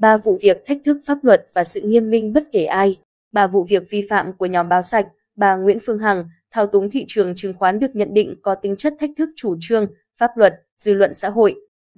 ba vụ việc thách thức pháp luật và sự nghiêm minh bất kể ai. Ba vụ việc vi phạm của nhóm báo sạch, bà Nguyễn Phương Hằng, thao túng thị trường chứng khoán được nhận định có tính chất thách thức chủ trương, pháp luật, dư luận xã hội,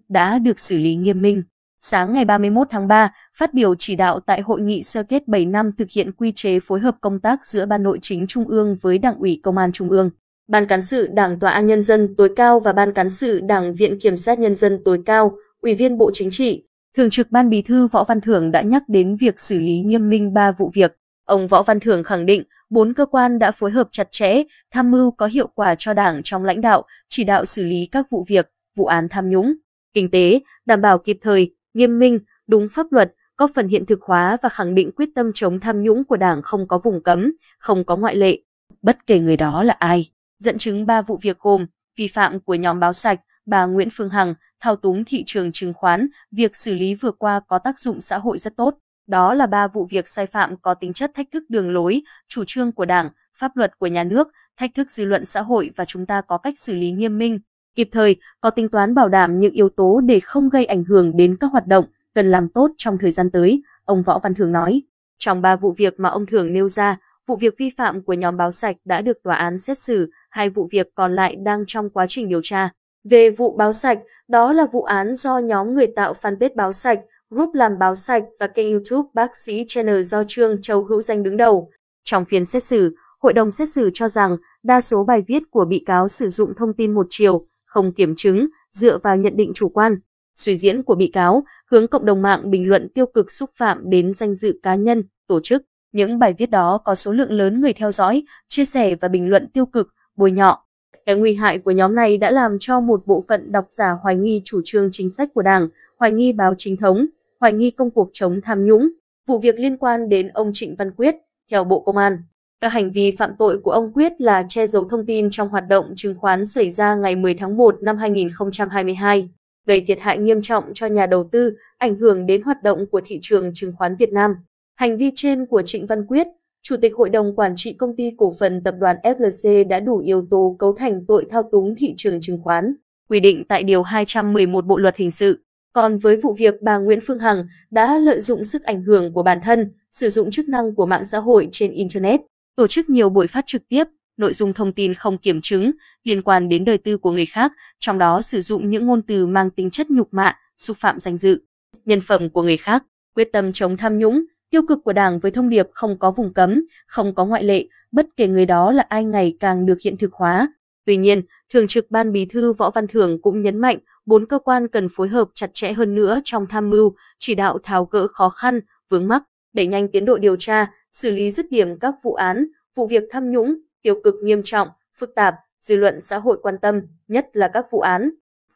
đã được xử lý nghiêm minh. Sáng ngày 31 tháng 3, phát biểu chỉ đạo tại hội nghị sơ kết 7 năm thực hiện quy chế phối hợp công tác giữa Ban Nội chính Trung ương với Đảng ủy Công an Trung ương, Ban cán sự Đảng Tòa án Nhân dân tối cao và Ban cán sự Đảng Viện Kiểm sát Nhân dân tối cao, Ủy viên Bộ Chính trị, Thường trực Ban Bí thư Võ Văn Thưởng đã nhắc đến việc xử lý nghiêm minh ba vụ việc. Ông Võ Văn Thưởng khẳng định, bốn cơ quan đã phối hợp chặt chẽ, tham mưu có hiệu quả cho Đảng trong lãnh đạo, chỉ đạo xử lý các vụ việc, vụ án tham nhũng, kinh tế, đảm bảo kịp thời, nghiêm minh, đúng pháp luật, có phần hiện thực hóa và khẳng định quyết tâm chống tham nhũng của Đảng không có vùng cấm, không có ngoại lệ, bất kể người đó là ai. Dẫn chứng ba vụ việc gồm vi phạm của nhóm báo sạch, bà Nguyễn Phương Hằng, thao túng thị trường chứng khoán, việc xử lý vừa qua có tác dụng xã hội rất tốt. Đó là ba vụ việc sai phạm có tính chất thách thức đường lối, chủ trương của Đảng, pháp luật của nhà nước, thách thức dư luận xã hội và chúng ta có cách xử lý nghiêm minh, kịp thời, có tính toán bảo đảm những yếu tố để không gây ảnh hưởng đến các hoạt động cần làm tốt trong thời gian tới, ông Võ Văn Thường nói. Trong ba vụ việc mà ông Thường nêu ra, vụ việc vi phạm của nhóm báo sạch đã được tòa án xét xử, hai vụ việc còn lại đang trong quá trình điều tra. Về vụ báo sạch, đó là vụ án do nhóm người tạo fanpage báo sạch, group làm báo sạch và kênh YouTube Bác sĩ Channel do Trương Châu Hữu Danh đứng đầu. Trong phiên xét xử, hội đồng xét xử cho rằng đa số bài viết của bị cáo sử dụng thông tin một chiều, không kiểm chứng, dựa vào nhận định chủ quan, suy diễn của bị cáo, hướng cộng đồng mạng bình luận tiêu cực xúc phạm đến danh dự cá nhân, tổ chức. Những bài viết đó có số lượng lớn người theo dõi, chia sẻ và bình luận tiêu cực, bôi nhọ. Cái nguy hại của nhóm này đã làm cho một bộ phận độc giả hoài nghi chủ trương chính sách của Đảng, hoài nghi báo chính thống, hoài nghi công cuộc chống tham nhũng. Vụ việc liên quan đến ông Trịnh Văn Quyết, theo Bộ Công an, các hành vi phạm tội của ông Quyết là che giấu thông tin trong hoạt động chứng khoán xảy ra ngày 10 tháng 1 năm 2022, gây thiệt hại nghiêm trọng cho nhà đầu tư, ảnh hưởng đến hoạt động của thị trường chứng khoán Việt Nam. Hành vi trên của Trịnh Văn Quyết, Chủ tịch Hội đồng Quản trị Công ty Cổ phần Tập đoàn FLC đã đủ yếu tố cấu thành tội thao túng thị trường chứng khoán, quy định tại Điều 211 Bộ Luật Hình sự. Còn với vụ việc bà Nguyễn Phương Hằng đã lợi dụng sức ảnh hưởng của bản thân, sử dụng chức năng của mạng xã hội trên Internet, tổ chức nhiều buổi phát trực tiếp, nội dung thông tin không kiểm chứng liên quan đến đời tư của người khác, trong đó sử dụng những ngôn từ mang tính chất nhục mạ, xúc phạm danh dự, nhân phẩm của người khác, quyết tâm chống tham nhũng, tiêu cực của Đảng với thông điệp không có vùng cấm, không có ngoại lệ, bất kể người đó là ai ngày càng được hiện thực hóa. Tuy nhiên, Thường trực Ban Bí thư Võ Văn Thưởng cũng nhấn mạnh, bốn cơ quan cần phối hợp chặt chẽ hơn nữa trong tham mưu, chỉ đạo tháo gỡ khó khăn, vướng mắc, đẩy nhanh tiến độ điều tra, xử lý dứt điểm các vụ án, vụ việc tham nhũng, tiêu cực nghiêm trọng, phức tạp, dư luận xã hội quan tâm, nhất là các vụ án,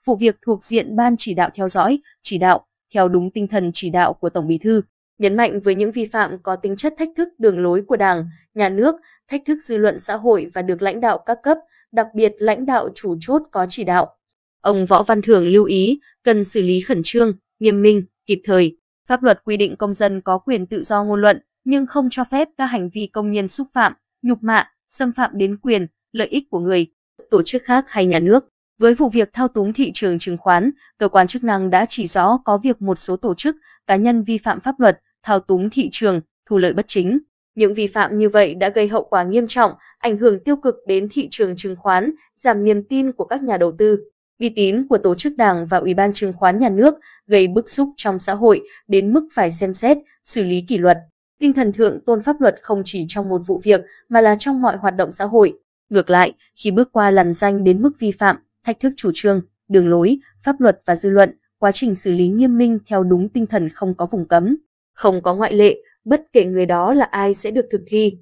vụ việc thuộc diện ban chỉ đạo theo dõi, chỉ đạo theo đúng tinh thần chỉ đạo của Tổng Bí thư, nhấn mạnh với những vi phạm có tính chất thách thức đường lối của Đảng, nhà nước, thách thức dư luận xã hội và được lãnh đạo các cấp, đặc biệt lãnh đạo chủ chốt có chỉ đạo. Ông Võ Văn Thưởng lưu ý cần xử lý khẩn trương, nghiêm minh, kịp thời. Pháp luật quy định công dân có quyền tự do ngôn luận, nhưng không cho phép các hành vi công nhân xúc phạm, nhục mạ, xâm phạm đến quyền, lợi ích của người, tổ chức khác hay nhà nước. Với vụ việc thao túng thị trường chứng khoán, cơ quan chức năng đã chỉ rõ có việc một số tổ chức, cá nhân vi phạm pháp luật, thao túng thị trường, thu lợi bất chính. Những vi phạm như vậy đã gây hậu quả nghiêm trọng, ảnh hưởng tiêu cực đến thị trường chứng khoán, giảm niềm tin của các nhà đầu tư. Uy tín của tổ chức đảng và Ủy ban chứng khoán nhà nước gây bức xúc trong xã hội đến mức phải xem xét, xử lý kỷ luật. Tinh thần thượng tôn pháp luật không chỉ trong một vụ việc mà là trong mọi hoạt động xã hội. Ngược lại, khi bước qua lằn danh đến mức vi phạm, thách thức chủ trương, đường lối, pháp luật và dư luận, quá trình xử lý nghiêm minh theo đúng tinh thần không có vùng cấm, không có ngoại lệ, bất kể người đó là ai sẽ được thực thi.